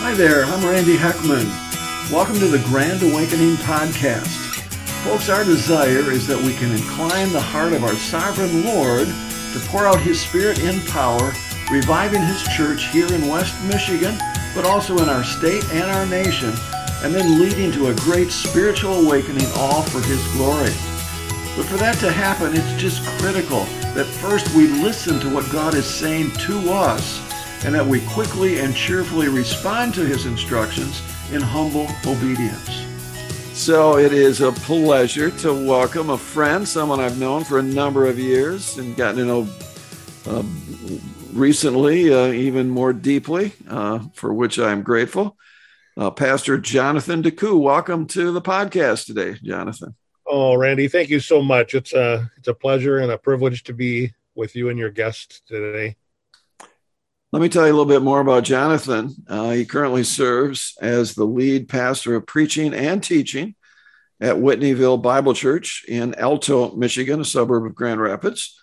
Hi there, I'm Randy Heckman. Welcome to the Grand Awakening Podcast. Folks, our desire is that we can incline the heart of our sovereign Lord to pour out His Spirit in power, reviving His church here in West Michigan, but also in our state and our nation, and then leading to a great spiritual awakening, all for His glory. But for that to happen, it's just critical that first we listen to what God is saying to us and that we quickly and cheerfully respond to his instructions in humble obedience. So it is a pleasure to welcome a friend, someone I've known for a number of years and gotten to know uh, recently, uh, even more deeply, uh, for which I'm grateful. Uh, Pastor Jonathan DeCou, welcome to the podcast today, Jonathan. Oh, Randy, thank you so much. It's a it's a pleasure and a privilege to be with you and your guest today. Let me tell you a little bit more about Jonathan. Uh, he currently serves as the lead pastor of preaching and teaching at Whitneyville Bible Church in Alto, Michigan, a suburb of Grand Rapids.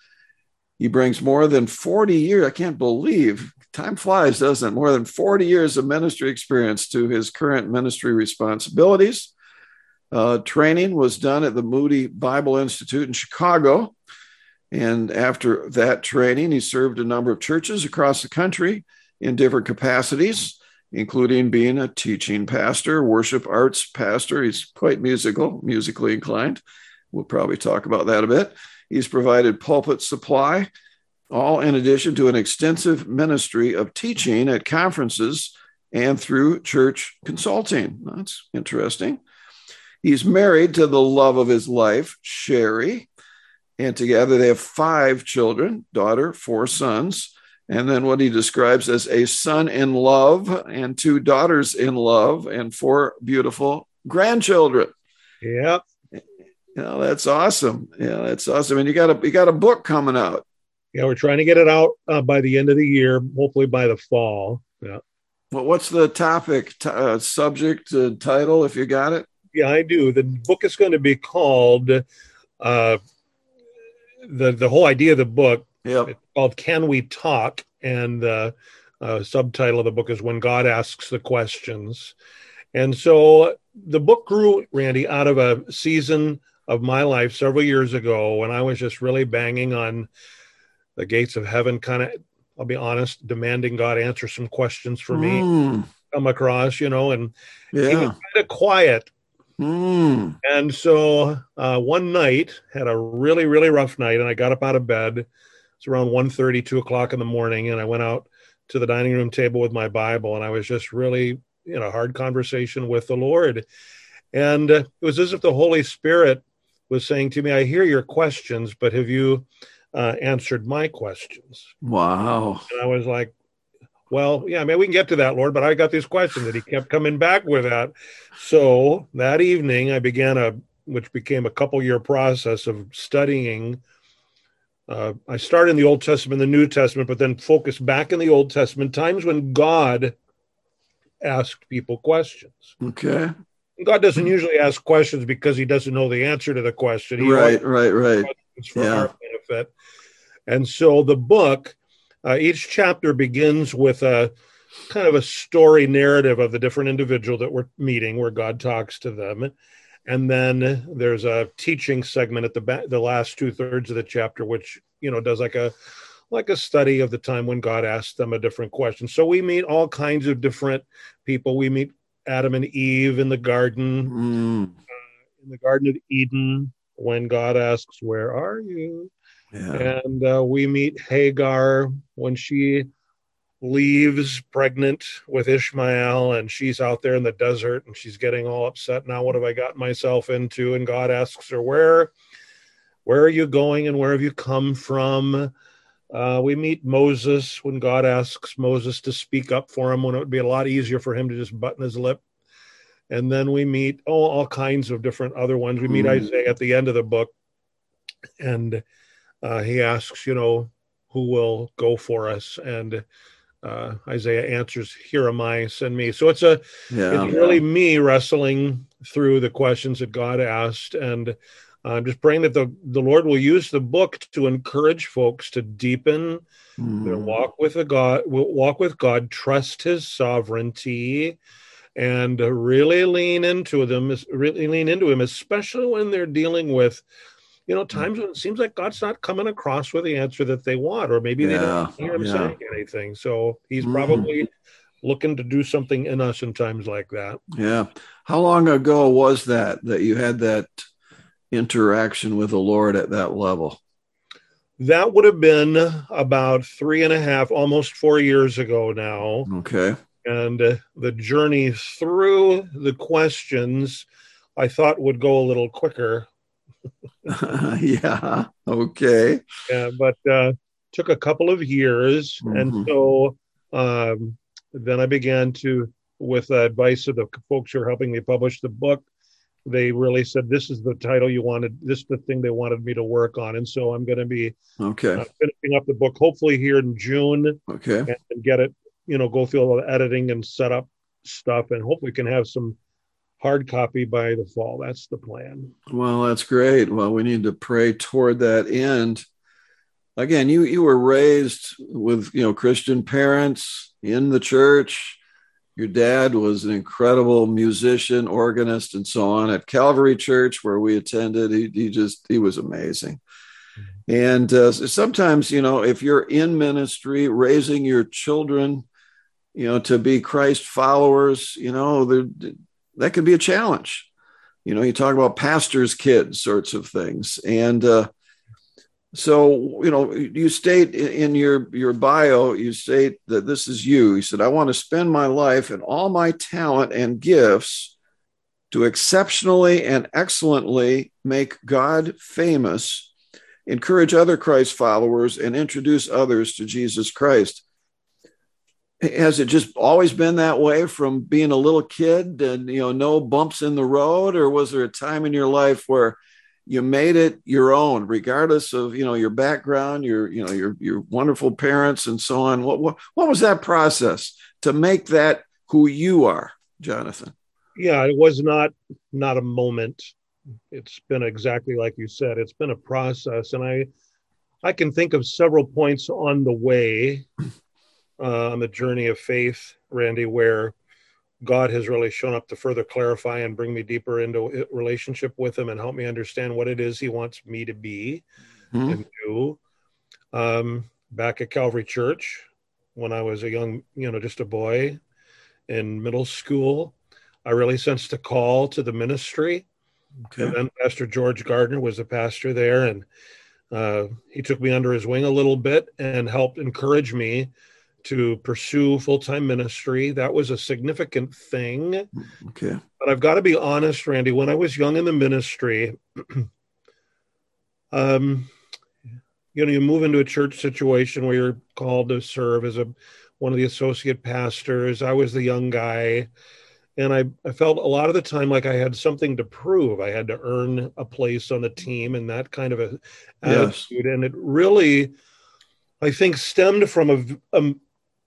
He brings more than 40 years, I can't believe, time flies, doesn't it? More than 40 years of ministry experience to his current ministry responsibilities. Uh, training was done at the Moody Bible Institute in Chicago and after that training, he served a number of churches across the country in different capacities, including being a teaching pastor, worship arts pastor. He's quite musical, musically inclined. We'll probably talk about that a bit. He's provided pulpit supply, all in addition to an extensive ministry of teaching at conferences and through church consulting. That's interesting. He's married to the love of his life, Shari. And together they have five children daughter, four sons, and then what he describes as a son in love and two daughters in love and four beautiful grandchildren. Yep. Yeah, that's awesome. Yeah, that's awesome. And you got a you got a book coming out. Yeah, we're trying to get it out uh, by the end of the year, hopefully by the fall. Yeah. Well, what's the topic, t- uh, subject, uh, title, if you got it? Yeah, I do. The book is going to be called uh, the the whole idea of the book yep. called "Can We Talk?" and the uh, subtitle of the book is "When God Asks the Questions." And so the book grew, Randy, out of a season of my life several years ago when I was just really banging on the gates of heaven, kind of. I'll be honest, demanding God answer some questions for me. Mm. Come across, you know, and yeah. he was kind of quiet Mm. and so uh, one night, had a really, really rough night, and I got up out of bed. It's around 1.30, 2 o'clock in the morning, and I went out to the dining room table with my Bible, and I was just really in a hard conversation with the Lord. And it was as if the Holy Spirit was saying to me, I hear your questions, but have you uh, answered my questions? Wow. And I was like, well, yeah, I mean, we can get to that, Lord, but I got this question that he kept coming back with that. So that evening, I began a, which became a couple year process of studying. Uh, I started in the Old Testament, the New Testament, but then focused back in the Old Testament, times when God asked people questions. Okay. God doesn't usually ask questions because he doesn't know the answer to the question. He right, right, right. For yeah. our benefit. And so the book uh, each chapter begins with a kind of a story narrative of the different individual that we're meeting, where God talks to them, and then there's a teaching segment at the ba- the last two thirds of the chapter, which you know does like a like a study of the time when God asked them a different question. So we meet all kinds of different people. We meet Adam and Eve in the garden, mm. uh, in the Garden of Eden, when God asks, "Where are you?" Yeah. And uh, we meet Hagar when she leaves pregnant with Ishmael and she's out there in the desert and she's getting all upset. Now, what have I got myself into? And God asks her, Where, where are you going and where have you come from? Uh, we meet Moses when God asks Moses to speak up for him when it would be a lot easier for him to just button his lip. And then we meet oh, all kinds of different other ones. We meet mm. Isaiah at the end of the book. And uh, he asks, you know, who will go for us? And uh, Isaiah answers, "Here am I, send me." So it's a, yeah, it's really me wrestling through the questions that God asked, and I'm just praying that the, the Lord will use the book to encourage folks to deepen mm. their walk with the God, walk with God, trust His sovereignty, and really lean into them, really lean into Him, especially when they're dealing with, you know, times when it seems like God's not coming across with the answer that they want, or maybe yeah. they don't hear Him yeah. saying anything. So He's mm. probably looking to do something in us in times like that. Yeah. How long ago was that that you had that interaction with the Lord at that level? That would have been about three and a half, almost four years ago now. Okay. And uh, the journey through the questions I thought would go a little quicker. yeah. Okay. Yeah, but uh, took a couple of years. Mm-hmm. And so um, then I began to, with the advice of the folks who are helping me publish the book, they really said this is the title you wanted this is the thing they wanted me to work on and so i'm going to be okay uh, finishing up the book hopefully here in june okay and, and, get it you know go through all the editing and set up stuff and hopefully can have some hard copy by the fall. That's the plan. Well that's great. Well we need to pray toward that end. Again you you were raised with you know christian parents in the church. Your dad was an incredible musician, organist, and so on at Calvary Church, where we attended. He, he just, he was amazing. And uh, sometimes, you know, if you're in ministry, raising your children, you know, to be Christ followers, you know, that could be a challenge. You know, you talk about pastors' kids, sorts of things. And, uh, so you know you state in your your bio you state that this is you you said i want to spend my life and all my talent and gifts to exceptionally and excellently make god famous encourage other christ followers and introduce others to jesus christ has it just always been that way from being a little kid and you know no bumps in the road? Or was there a time in your life where you made it your own regardless of you know your background your you know your your wonderful parents and so on? What what, what was that process to make that who you are jonathan? Yeah it was not not a moment. It's been exactly like you said it's been a process. And i i can think of several points on the way uh, on the journey of faith randy where God has really shown up to further clarify and bring me deeper into relationship with Him and help me understand what it is He wants me to be mm-hmm. and do. Um, back at Calvary Church, when I was a young, you know, just a boy in middle school, I really sensed a call to the ministry. Okay. And then Pastor George Gardner was the pastor there, and uh, he took me under his wing a little bit and helped encourage me to pursue full time ministry. That was a significant thing. Okay. But I've got to be honest, Randy, when I was young in the ministry, um, you know, you move into a church situation where you're called to serve as a one of the associate pastors. I was the young guy. And I, I felt a lot of the time like I had something to prove. I had to earn a place on the team and that kind of a attitude. And it really, I think, stemmed from a, a,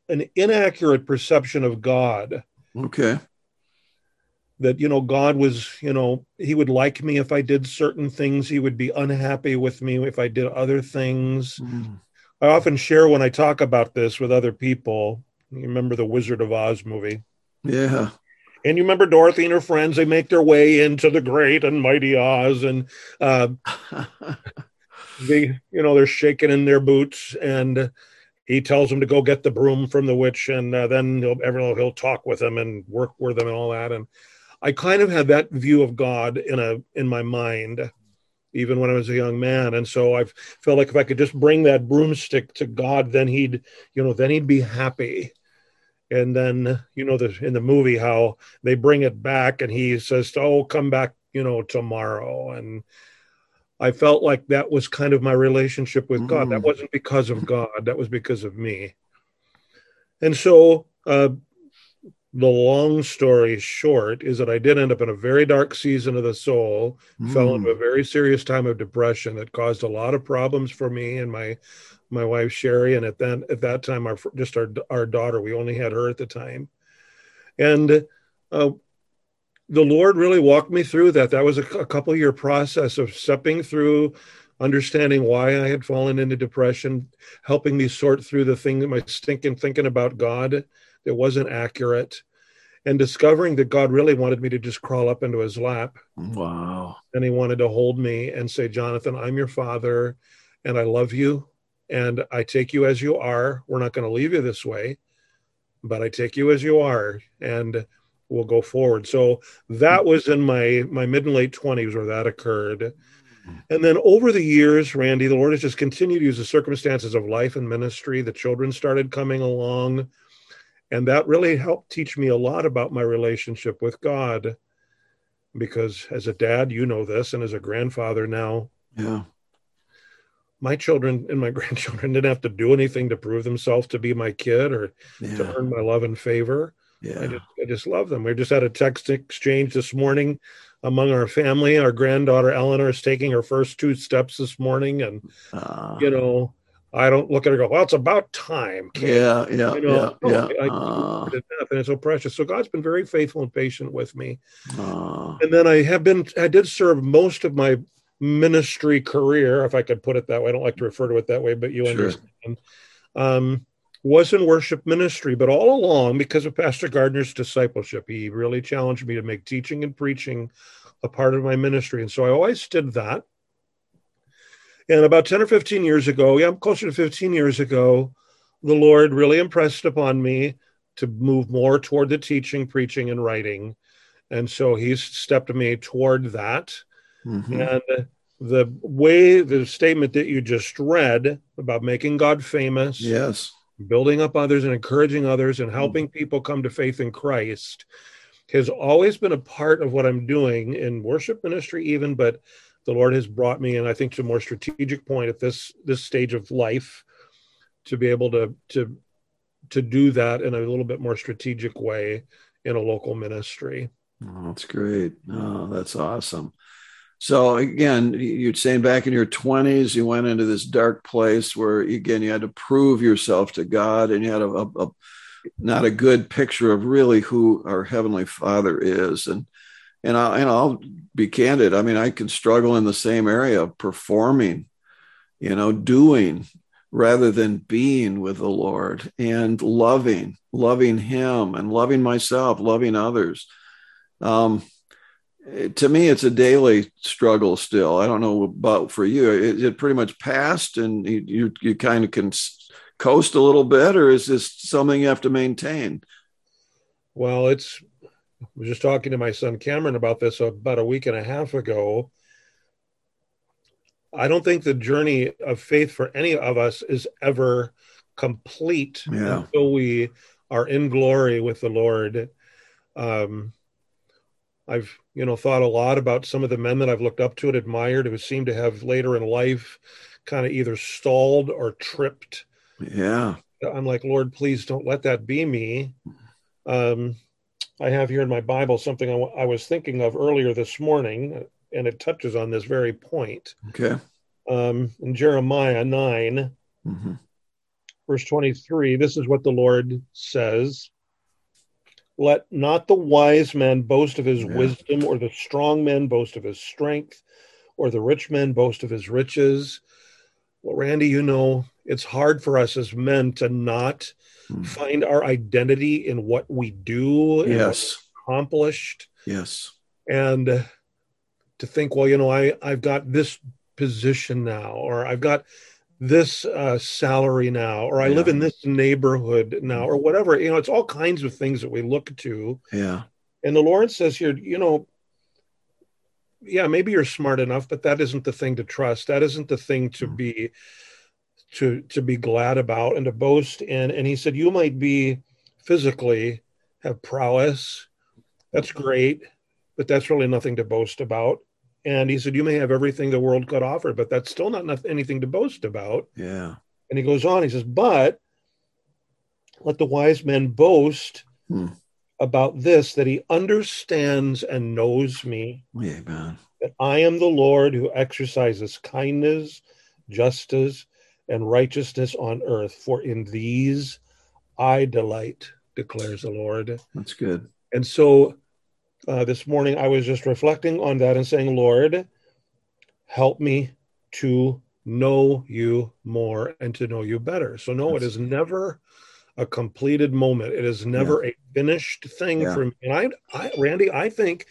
an inaccurate perception of God. Okay. That, you know, God was, you know, he would like me if I did certain things. He would be unhappy with me if I did other things. Mm. I often share when I talk about this with other people. You remember the Wizard of Oz movie? Yeah. And you remember Dorothy and her friends, they make their way into the great and mighty Oz and uh, they, you know, they're shaking in their boots and he tells him to go get the broom from the witch, and uh, then he'll, everyone he'll talk with them and work with them and all that. And I kind of had that view of God in a in my mind, even when I was a young man. And so I felt like if I could just bring that broomstick to God, then he'd, you know, then he'd be happy. And then, you know, the, in the movie, how they bring it back and he says, Oh, come back, you know, tomorrow. And I felt like that was kind of my relationship with mm. God. That mm. wasn't because of God, that was because of me. And so, uh, the long story short is that I did end up in a very dark season of the soul, mm. fell into a very serious time of depression that caused a lot of problems for me and my my wife Shari. And at that at that time, our just our our daughter, we only had her at the time, and uh, the Lord really walked me through that. That was a, a couple year process of stepping through, understanding why I had fallen into depression, helping me sort through the thing that my stinking thinking about God that wasn't accurate, and discovering that God really wanted me to just crawl up into his lap. Wow. And he wanted to hold me and say, Jonathan, I'm your father and I love you and I take you as you are. We're not going to leave you this way, but I take you as you are and we'll go forward. So that mm-hmm. was in my my mid and late 20s where that occurred. And then over the years, Randy, the Lord has just continued to use the circumstances of life and ministry. The children started coming along. And that really helped teach me a lot about my relationship with God. Because as a dad, you know this, and as a grandfather now, Yeah. my children and my grandchildren didn't have to do anything to prove themselves to be my kid or to earn my love and favor. I Yeah. just, I just love them. We just had a text exchange this morning among our family. Our granddaughter Eleanor is taking her first two steps this morning, and Uh, you know, I don't look at her and go, "Well, it's about time." kid." yeah. Yeah. You know, Yeah. no, Yeah. I, I Uh, it and it's so precious. So God's been very faithful and patient with me. uh, And then I have been, I did serve most of my ministry career, if I could put it that way. I don't like to refer to it that way, but you Sure. understand. Um, was in worship ministry, but all along, because of Pastor Gardner's discipleship, he really challenged me to make teaching and preaching a part of my ministry. And so I always did that. And about 10 or 15 years ago, yeah, closer to 15 years ago, the Lord really impressed upon me to move more toward the teaching, preaching, and writing. And so he's stepped me toward that. mhm. And the way the statement that you just read about making God famous, Yes. Building up others and encouraging others and mm-hmm. helping people come to faith in Christ has always been a part of what I'm doing in worship ministry, even, but the Lord has brought me, and I think to a more strategic point at this this stage of life to be able to to to do that in a little bit more strategic way in a local ministry. Oh, that's great. Oh, that's awesome. So again, you're saying back in your 20s, you went into this dark place where again you had to prove yourself to God, and you had a, a, a not a good picture of really who our heavenly Father is. And and I and I'll be candid. I mean, I can struggle in the same area of performing, you know, doing rather than being with the Lord and loving, loving Him and loving myself, loving others. Um, to me, it's a daily struggle still. I don't know about for you. Is it pretty much passed and you, you, you kind of can coast a little bit, or is this something you have to maintain? Well, it's I was just talking to my son Cameron about this about a week and a half ago. I don't think the journey of faith for any of us is ever complete Yeah. until we are in glory with the Lord. Um, I've you know thought a lot about some of the men that I've looked up to and admired who seem to have later in life kind of either stalled or tripped. Yeah. I'm like, Lord, please don't let that be me. Um, I have here in my Bible something I, w- I was thinking of earlier this morning, and it touches on this very point. Okay. Um, in Jeremiah 9, Mhm. verse 23, this is what the Lord says Let not the wise man boast of his Yeah. wisdom, or the strong man boast of his strength, or the rich man boast of his riches. Well, Randy, you know, it's hard for us as men to not Mm. find our identity in what we do and Yes. accomplished Yes. and to think well you know i i've got this position now or i've got this uh, salary now or i live in this neighborhood now or whatever you know it's all kinds of things that we look to. Yeah. and the lord says here you know yeah maybe you're smart enough but that isn't the thing to trust. That isn't the thing to Mm. be to to be glad about and to boast in. And he said you might be physically have prowess. That's great but that's really nothing to boast about and he said you may have everything the world could offer but that's still not anything to boast about Yeah. and he goes on he says but let the wise man boast Hmm. about this that he understands and knows me Yeah, man. that I am the Lord who exercises kindness, justice, and righteousness on earth. For in these I delight, declares the Lord. That's good. And so uh, this morning I was just reflecting on that and saying, Lord, help me to know you more and to know you better. So, no, it is never a completed moment. It is never yeah. a finished thing yeah. for me. And I, I, Randy, I think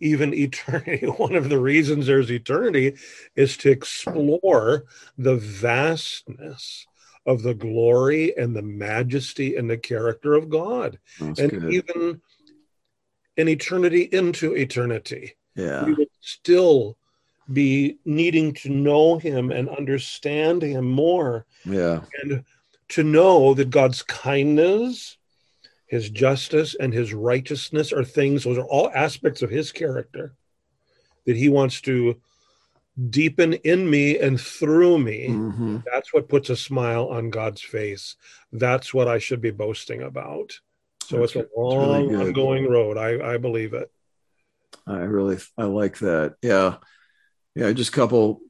even eternity, one of the reasons there's eternity is to explore the vastness of the glory and the majesty and the character of God. That's and good. even an eternity into eternity. Yeah. We would still be needing to know him and understand him more. Yeah. And to know that God's kindness, his justice, and his righteousness are things, those are all aspects of his character that he wants to deepen in me and through me. Mm-hmm. That's what puts a smile on God's face. That's what I should be boasting about. So That's it's a long, really ongoing road. I, I believe it. I really, I like that. Yeah. Yeah. Just a couple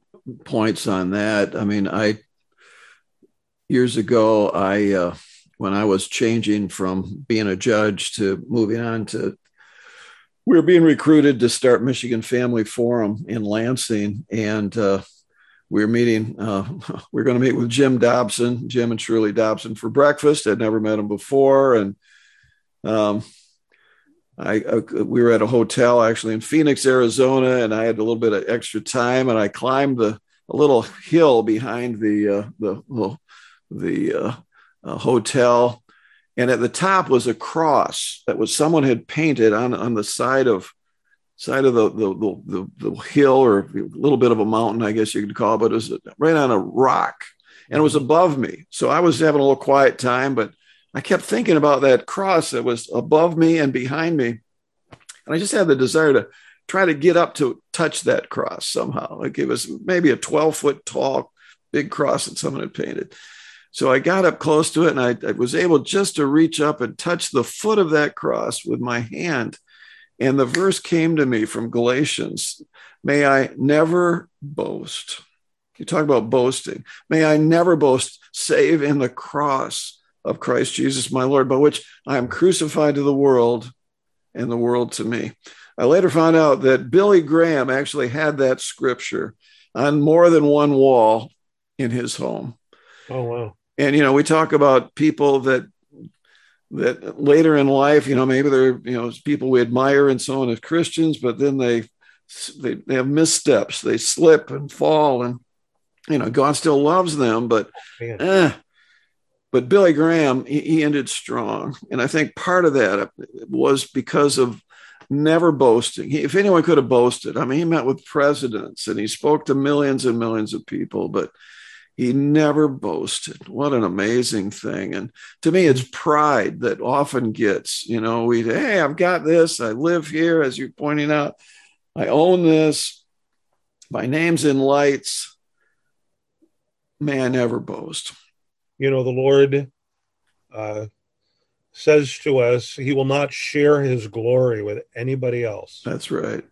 points on that. I mean, I, years ago, I, uh, when I was changing from being a judge to moving on to, we were being recruited to start Michigan Family Forum in Lansing. And, uh, we were meeting, uh, we are going to meet with Jim Dobson, Jim and Shirley Dobson for breakfast. I'd never met him before. And, um, I, I, we were at a hotel actually in Phoenix, Arizona, and I had a little bit of extra time, and I climbed the a little hill behind the uh, the the uh, uh, hotel, and at the top was a cross that was someone had painted on on the side of side of the the, the the, the hill or a little bit of a mountain, I guess you could call it, but it was right on a rock, and it was above me. So I was having a little quiet time, but I kept thinking about that cross that was above me and behind me. And I just had the desire to try to get up to touch that cross somehow. Like it was maybe a 12 foot tall, big cross that someone had painted. So I got up close to it and I, I, was able just to reach up and touch the foot of that cross with my hand. And the verse came to me from Galatians May I never boast. You talk about boasting. May I never boast, save in the cross of Christ Jesus, my Lord, by which I am crucified to the world and the world to me. I later found out that Billy Graham actually had that scripture on more than one wall in his home. Oh, wow. And, you know, we talk about people that that later in life, you know, maybe they're, you know, people we admire and so on as Christians, but then they, they, they have missteps, they slip and fall and, you know, God still loves them, but eh, but Billy Graham, he, he ended strong. And I think part of that was because of never boasting. He, if anyone could have boasted, I mean, he met with presidents and he spoke to millions and millions of people, but he never boasted. What an amazing thing. And to me, it's pride that often gets, you know, we, hey, I've got this. I live here, as you're pointing out. I own this. My name's in lights. May I never boast you know, the Lord uh, says to us, He will not share His glory with anybody else. That's right.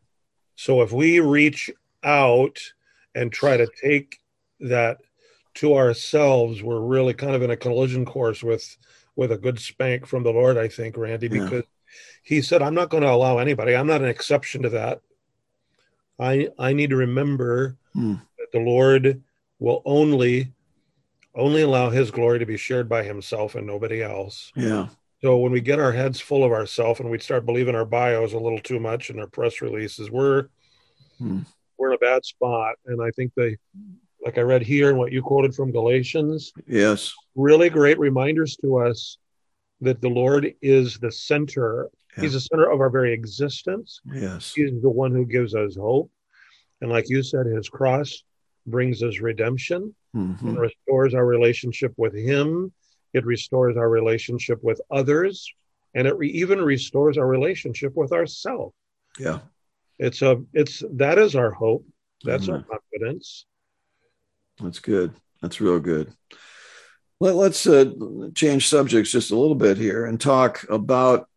So if we reach out and try to take that to ourselves, we're really kind of in a collision course with with a good spank from the Lord, I think, Randy, because yeah. He said, "I'm not going to allow anybody. I'm not an exception to that. I I need to remember hmm. that the Lord will only only allow his glory to be shared by himself and nobody else. Yeah. So when we get our heads full of ourselves and we start believing our bios a little too much and our press releases, we're hmm. we're in a bad spot. And I think they like I read here and what you quoted from Galatians. Yes. Really great reminders to us that the Lord is the center. Yeah. He's the center of our very existence. Yes. He's the one who gives us hope. And like you said, his cross brings us redemption mm-hmm. and restores our relationship with Him. It restores our relationship with others, and it re- even restores our relationship with ourselves. Yeah, it's a it's that is our hope. That's mm-hmm. our confidence. That's good. That's real good. Let, us uh, change subjects just a little bit here and talk about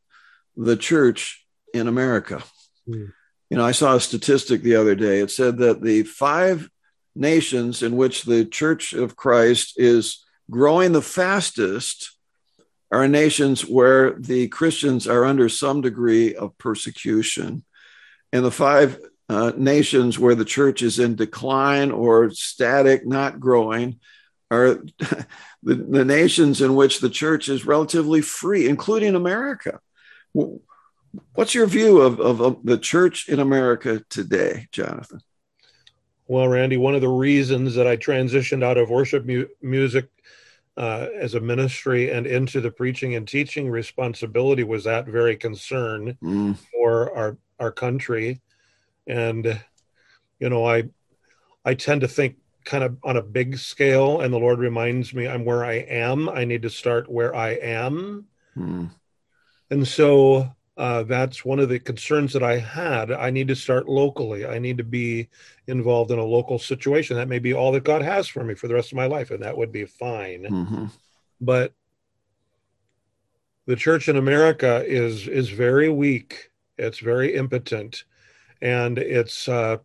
the church in America. Mm. You know, I saw a statistic the other day. It said that the five nations in which the Church of Christ is growing the fastest are nations where the Christians are under some degree of persecution. And the five uh, nations where the church is in decline or static, not growing, are the, the nations in which the church is relatively free, including America. What's your view of, of, of the church in America today, Jonathan? Well, Randy, one of the reasons that I transitioned out of worship mu- music uh, as a ministry and into the preaching and teaching responsibility was that very concern mm. for our our country, and you know, I I tend to think kind of on a big scale, and the Lord reminds me I'm where I am. I need to start where I am, mm. and so uh, that's one of the concerns that I had. I need to start locally. I need to be involved in a local situation. That may be all that God has for me for the rest of my life, and that would be fine. Mm-hmm. But the church in America is is very weak. It's very impotent, and it's uh,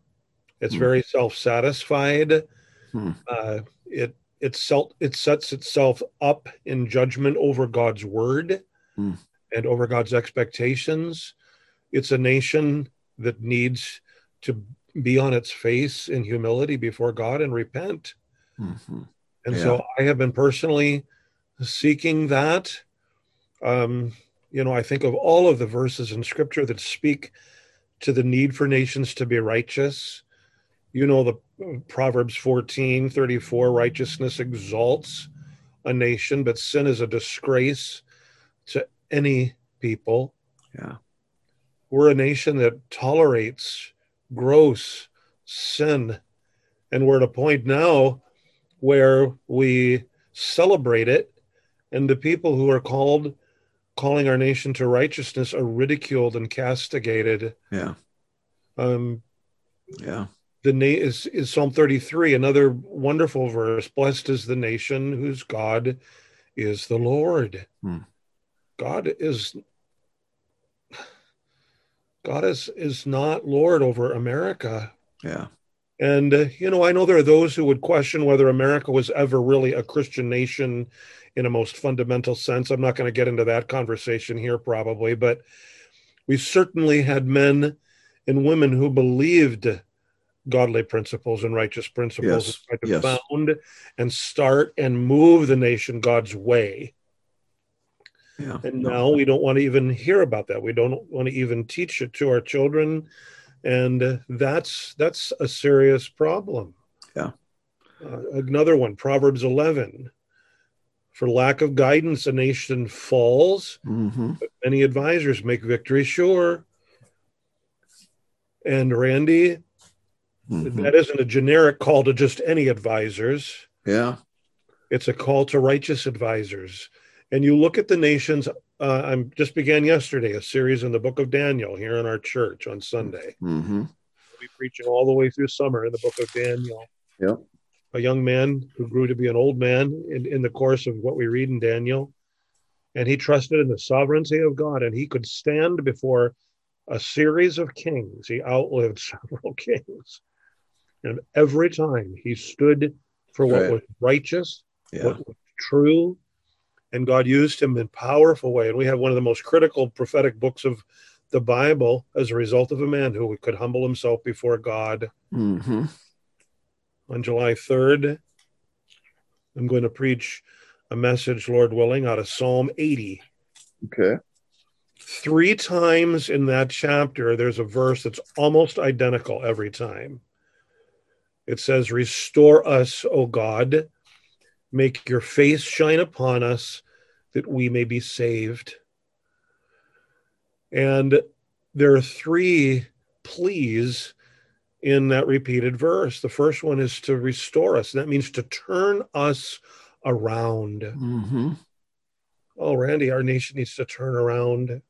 it's mm. very self satisfied. Mm. Uh, it it self it sets itself up in judgment over God's word. Mm and over God's expectations. It's a nation that needs to be on its face in humility before God and repent. Mm-hmm. And yeah. so I have been personally seeking that. Um, you know, I think of all of the verses in scripture that speak to the need for nations to be righteous. You know, the uh, Proverbs 14 34 righteousness exalts a nation, but sin is a disgrace to any people. Yeah. We're a nation that tolerates gross sin. And we're at a point now where we celebrate it, and the people who are called calling our nation to righteousness are ridiculed and castigated. Yeah. Um, yeah. The na- is, is Psalm 33, another wonderful verse. Blessed is the nation whose God is the Lord. Hmm. God is God is is not Lord over America. Yeah. And uh, you know, I know there are those who would question whether America was ever really a Christian nation in a most fundamental sense. I'm not going to get into that conversation here probably, but we certainly had men and women who believed godly principles and righteous principles yes. and tried to yes. found and start and move the nation God's way. Yeah. And now we don't want to even hear about that. We don't want to even teach it to our children, and that's that's a serious problem. Yeah. Uh, another one, Proverbs 11. For lack of guidance, a nation falls. Mm-hmm. But many advisors make victory sure. And Randy, mm-hmm. that isn't a generic call to just any advisors. Yeah. It's a call to righteous advisors and you look at the nations. Uh, I just began yesterday a series in the book of Daniel here in our church on Sunday. Mm-hmm. We'll be preaching all the way through summer in the book of Daniel. Yep. A young man who grew to be an old man in, in the course of what we read in Daniel. And he trusted in the sovereignty of God, and he could stand before a series of kings. He outlived several kings. And every time he stood for what right. was righteous, yeah. what was true, and God used him in a powerful way. And we have one of the most critical prophetic books of the Bible as a result of a man who could humble himself before God. Mm-hmm. On July 3rd, I'm going to preach a message, Lord willing, out of Psalm 80. Okay. Three times in that chapter, there's a verse that's almost identical every time. It says, Restore us, O God Make your face shine upon us that we may be saved. And there are three pleas in that repeated verse. The first one is to restore us. and That means to turn us around. Mm-hmm. Oh, Randy, our nation needs to turn around.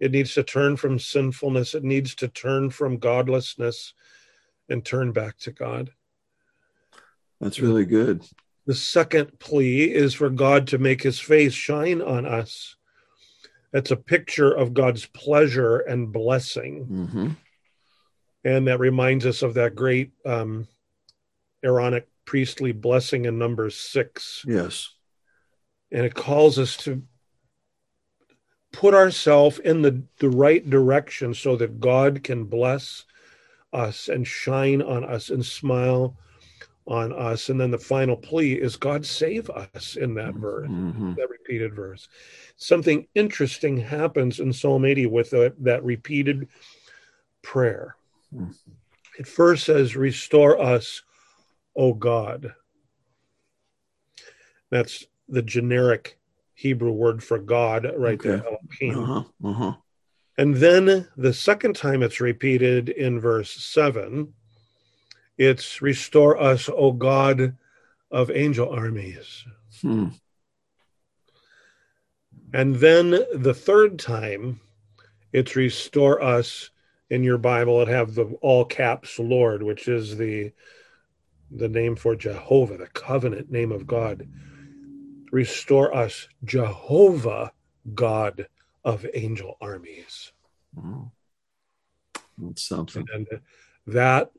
It needs to turn from sinfulness. It needs to turn from godlessness and turn back to God. That's really good. The second plea is for God to make his face shine on us. That's a picture of God's pleasure and blessing. Mm-hmm. And that reminds us of that great um, Aaronic priestly blessing in Numbers six. Yes. and it calls us to put ourselves in the, the right direction so that God can bless us and shine on us and smile on us. And then the final plea is God save us in that verse, Mhm. that repeated verse. Something interesting happens in Psalm 80 with the, that repeated prayer. Hmm. It first says, Restore us, O God. That's the generic Hebrew word for God right there, Elohim. Uh-huh. Uh-huh. And then the second time it's repeated in verse 7, it's restore us, O God of angel armies. Hmm. And then the third time it's restore us in your Bible it have the all caps Lord, which is the the name for Jehovah, the covenant name of God. Restore us, Jehovah, God of angel armies. Wow. That's something. and that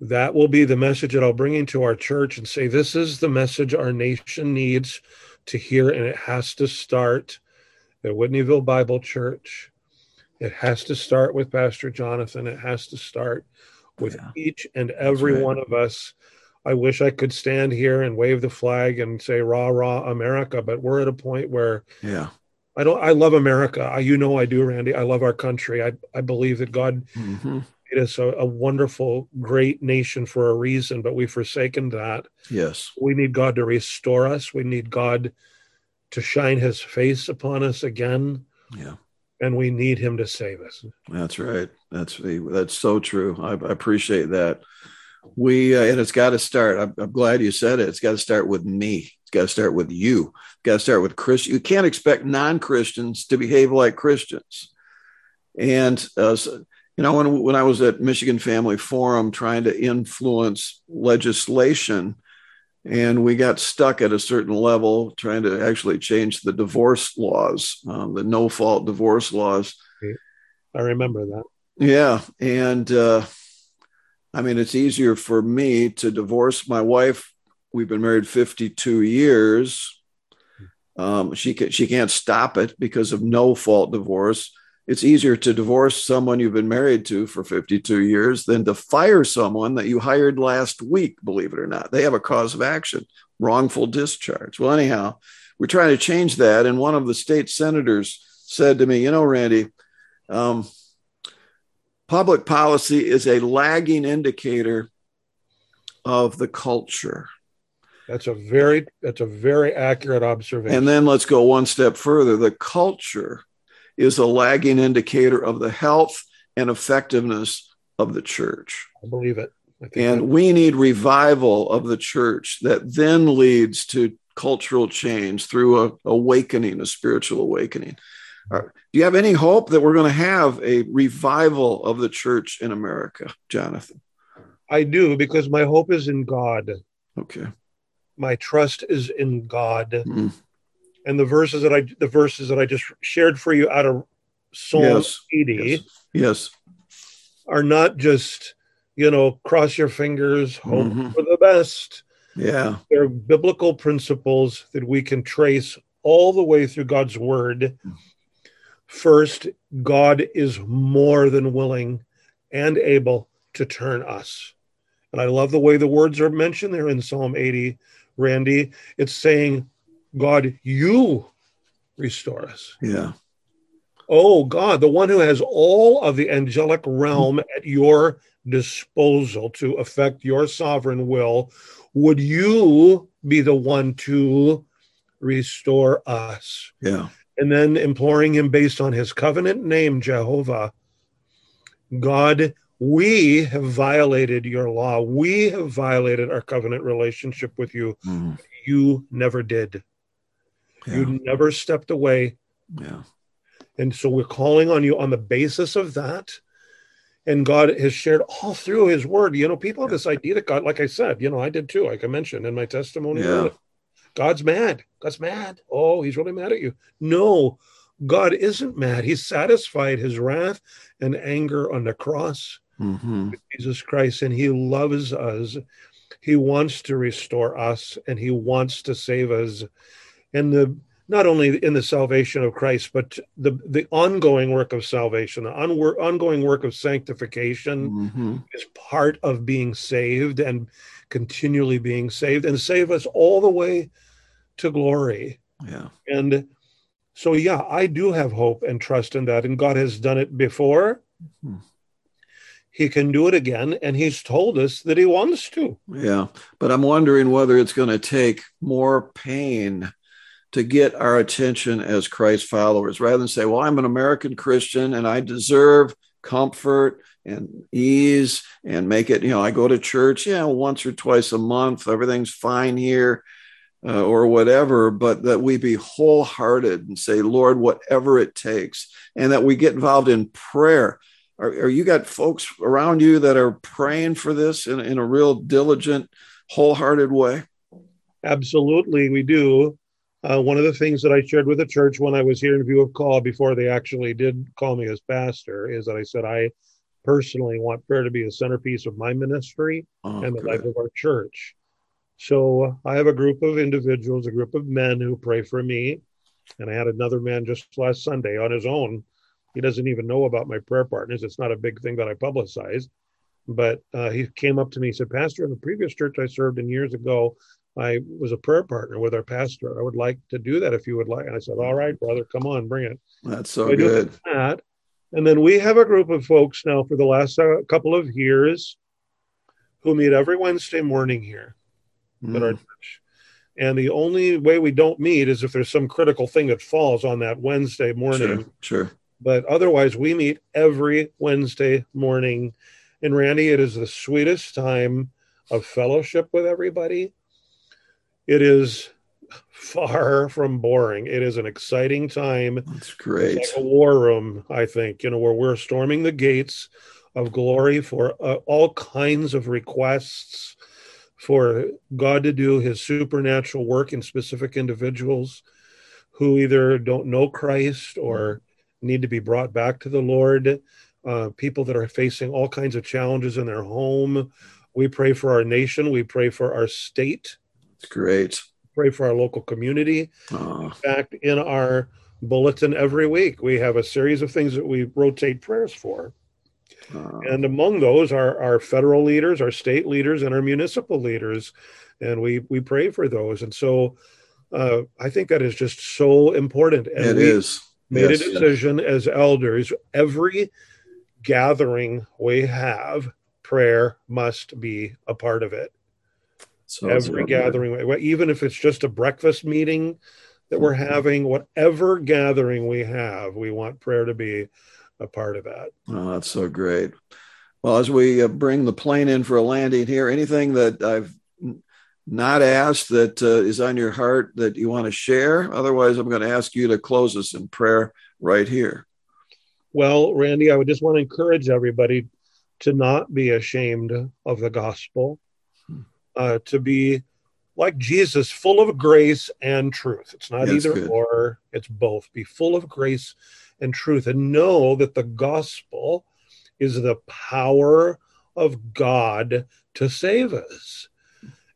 that will be the message that I'll bring into our church and say this is the message our nation needs to hear and it has to start at Whitneyville Bible Church. It has to start with Pastor Jonathan. It has to start with Yeah. each and every right. one of us. I wish I could stand here and wave the flag and say rah rah America, but we're at a point where Yeah. I don't I love America. I, you know I do, Randy. I love our country. I, I believe that God hmm made us a, a wonderful, great nation for a reason, but we've forsaken that. Yes. We need God to restore us. We need God to shine his face upon us again, Yeah. and we need him to save us. That's right. That's that's so true. I, I appreciate that. We uh, and it's got to start. I'm, I'm glad you said it. It's got to start with me. It's got to start with you. It's got to start with Christians. You can't expect non-Christians to behave like Christians. And uh, so, you know, when when I was at Michigan Family Forum trying to influence legislation, and we got stuck at a certain level trying to actually change the divorce laws, um, the no-fault divorce laws. I remember that. Yeah, and uh, I mean, it's easier for me to divorce my wife. We've been married 52 years. Um, she can, she can't stop it because of no fault divorce. It's easier to divorce someone you've been married to for 52 years than to fire someone that you hired last week. Believe it or not, they have a cause of action, wrongful discharge. Well, anyhow, we're trying to change that, and one of the state senators said to me, "You know, Randy." Um, public policy is a lagging indicator of the culture. That's a very that's a very accurate observation. And then let's go one step further. The culture is a lagging indicator of the health and effectiveness of the church. I believe it. I And we need revival of the church that then leads to cultural change through a awakening, a spiritual awakening. Uh, do you have any hope that we're going to have a revival of the church in America, Jonathan? I do because my hope is in God. Okay. My trust is in God. Mm. And the verses that I the verses that I just shared for you out of Psalm Yes. 80 Yes. Yes. are not just, you know, cross your fingers, hope Mhm. for the best. Yeah. They're biblical principles that we can trace all the way through God's word. First, God is more than willing and able to turn us. And I love the way the words are mentioned there in Psalm 80, Randy. It's saying, God, you restore us. Yeah. Oh God, the one who has all of the angelic realm at your disposal to affect your sovereign will, would you be the one to restore us? Yeah. And then imploring him based on his covenant name, Jehovah, God, we have violated your law. We have violated our covenant relationship with you. Mm. You never did. Yeah. You never stepped away. Yeah. And so we're calling on you on the basis of that. And God has shared all through his word. You know, people have this idea that God, like I said, you know, I did too, like I mentioned in my testimony. Yeah. God's mad. God's mad. Oh, he's really mad at you. No, God isn't mad. He satisfied his wrath and anger on the cross, hmm Jesus Christ, and he loves us. He wants to restore us and he wants to save us. And the not only in the salvation of Christ, but the, the ongoing work of salvation, the on, ongoing work of sanctification mm-hmm. is part of being saved and continually being saved and save us all the way to glory. Yeah. And so, yeah, I do have hope and trust in that. And God has done it before. Mm-hmm. He can do it again. And He's told us that He wants to. Yeah. But I'm wondering whether it's going to take more pain to get our attention as Christ followers rather than say, well, I'm an American Christian and I deserve comfort and ease and make it, you know, I go to church, yeah, once or twice a month, everything's fine here. Uh, or whatever, but that we be wholehearted and say, Lord, whatever it takes, and that we get involved in prayer. Are, are you got folks around you that are praying for this in, in a real diligent, wholehearted way? Absolutely, we do. Uh, one of the things that I shared with the church when I was here in view of call before they actually did call me as pastor is that I said I personally want prayer to be the centerpiece of my ministry oh, and the good. life of our church. So I have a group of individuals, a group of men who pray for me. And I had another man just last Sunday on his own. He doesn't even know about my prayer partners. It's not a big thing that I publicize. But uh, he came up to me, he said, Pastor, in the previous church I served in years ago, I was a prayer partner with our pastor. I would like to do that if you would like. And I said, All right, brother, come on, bring it. That's so, so good. That. And then we have a group of folks now for the last uh, couple of years who meet every Wednesday morning here mm. at our church. And the only way we don't meet is if there's some critical thing that falls on that Wednesday morning. Sure. sure. But otherwise, we meet every Wednesday morning. And Randy, it is the sweetest time of fellowship with everybody it is far from boring. It is an exciting time. That's great. It's like a war room, I think, you know, where we're storming the gates of glory for uh, all kinds of requests for God to do his supernatural work in specific individuals who either don't know Christ or need to be brought back to the Lord, uh, people that are facing all kinds of challenges in their home. We pray for our nation, we pray for our state. It's great. Pray for our local community. Oh. In fact, in our bulletin every week, we have a series of things that we rotate prayers for. Oh. And among those are our federal leaders, our state leaders, and our municipal leaders. And we we pray for those. And so uh, I think that is just so important. And it is. Made yes, a decision yes. as elders, every gathering we have, prayer must be a part of it. So every gathering, even if it's just a breakfast meeting that we're mm-hmm. having, whatever gathering we have, we want prayer to be a part of that. Oh, that's so great. Well, as we uh, bring the plane in for a landing here, anything that I've not asked that uh, is on your heart that you want to share? Otherwise, I'm going to ask you to close us in prayer right here. Well, Randy, I would just want to encourage everybody to not be ashamed of the gospel uh, to be like Jesus, full of grace and truth. It's not either good. or, it's both. Be full of grace and truth and know that the gospel is the power of God to save us.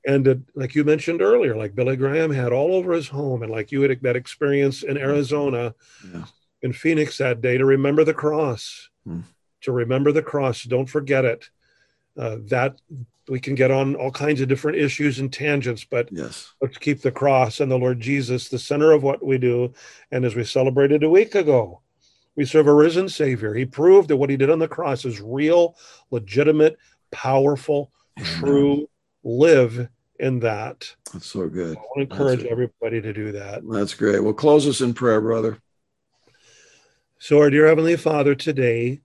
And uh, like you mentioned earlier, like Billy Graham had all over his home, and like you had that experience in Arizona, yeah. in Phoenix that day, to remember the cross, hmm. to remember the cross. Don't forget it. Uh, that we can get on all kinds of different issues and tangents, but yes. let's keep the cross and the Lord Jesus the center of what we do. And as we celebrated a week ago, we serve a risen Savior. He proved that what he did on the cross is real, legitimate, powerful, Amen. true. Live in that. That's so good. I want to encourage everybody to do that. That's great. Well, close us in prayer, brother. So, our dear Heavenly Father, today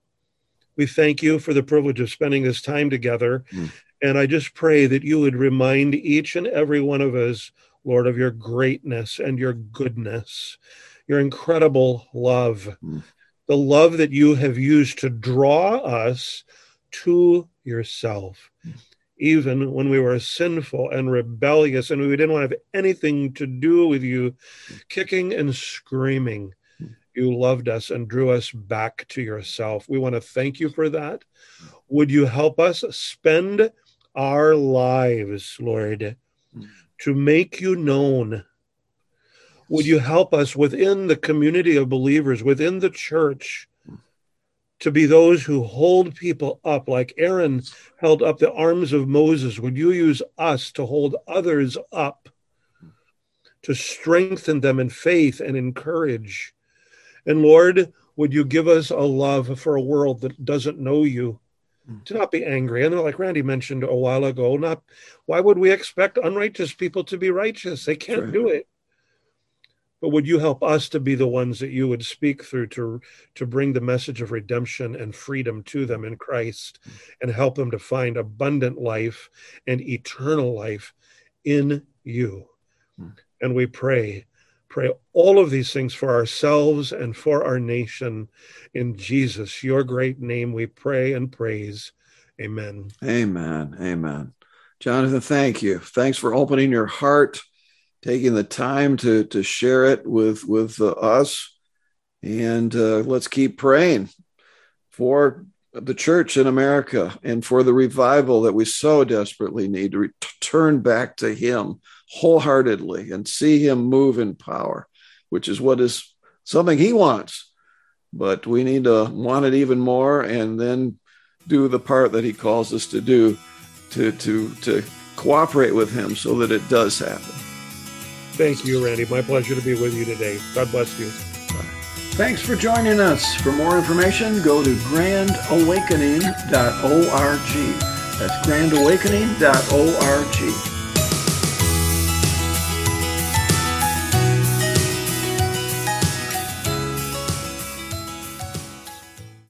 we thank you for the privilege of spending this time together. Mm. And I just pray that you would remind each and every one of us, Lord, of your greatness and your goodness, your incredible love, mm. the love that you have used to draw us to yourself. Mm. Even when we were sinful and rebellious and we didn't want to have anything to do with you, mm. kicking and screaming. You loved us and drew us back to yourself. We want to thank you for that. Would you help us spend our lives, Lord, to make you known. Would you help us within the community of believers, within the church, to be those who hold people up, like Aaron held up the arms of Moses? Would you use us to hold others up, to strengthen them in faith and in courage? And Lord, would you give us a love for a world that doesn't know you? to not be angry. And like Randy mentioned a while ago, not why would we expect unrighteous people to be righteous? They can't sure. do it. But would you help us to be the ones that you would speak through to to bring the message of redemption and freedom to them in Christ and help them to find abundant life and eternal life in you. Mm. And we pray pray all of these things for ourselves and for our nation. In Jesus, your great name, we pray and praise. Amen. Amen. Amen. Jonathan, thank you. Thanks for opening your heart, taking the time to, to share it with, with uh, us. And uh, let's keep praying for the church in America and for the revival that we so desperately need to return back to Him wholeheartedly and see him move in power, which is what is something he wants. But we need to want it even more and then do the part that he calls us to do to, to, to cooperate with him so that it does happen. Thank you, Randy. My pleasure to be with you today. God bless you. Thanks for joining us. For more information, go to grandawakening.org. That's grandawakening.org.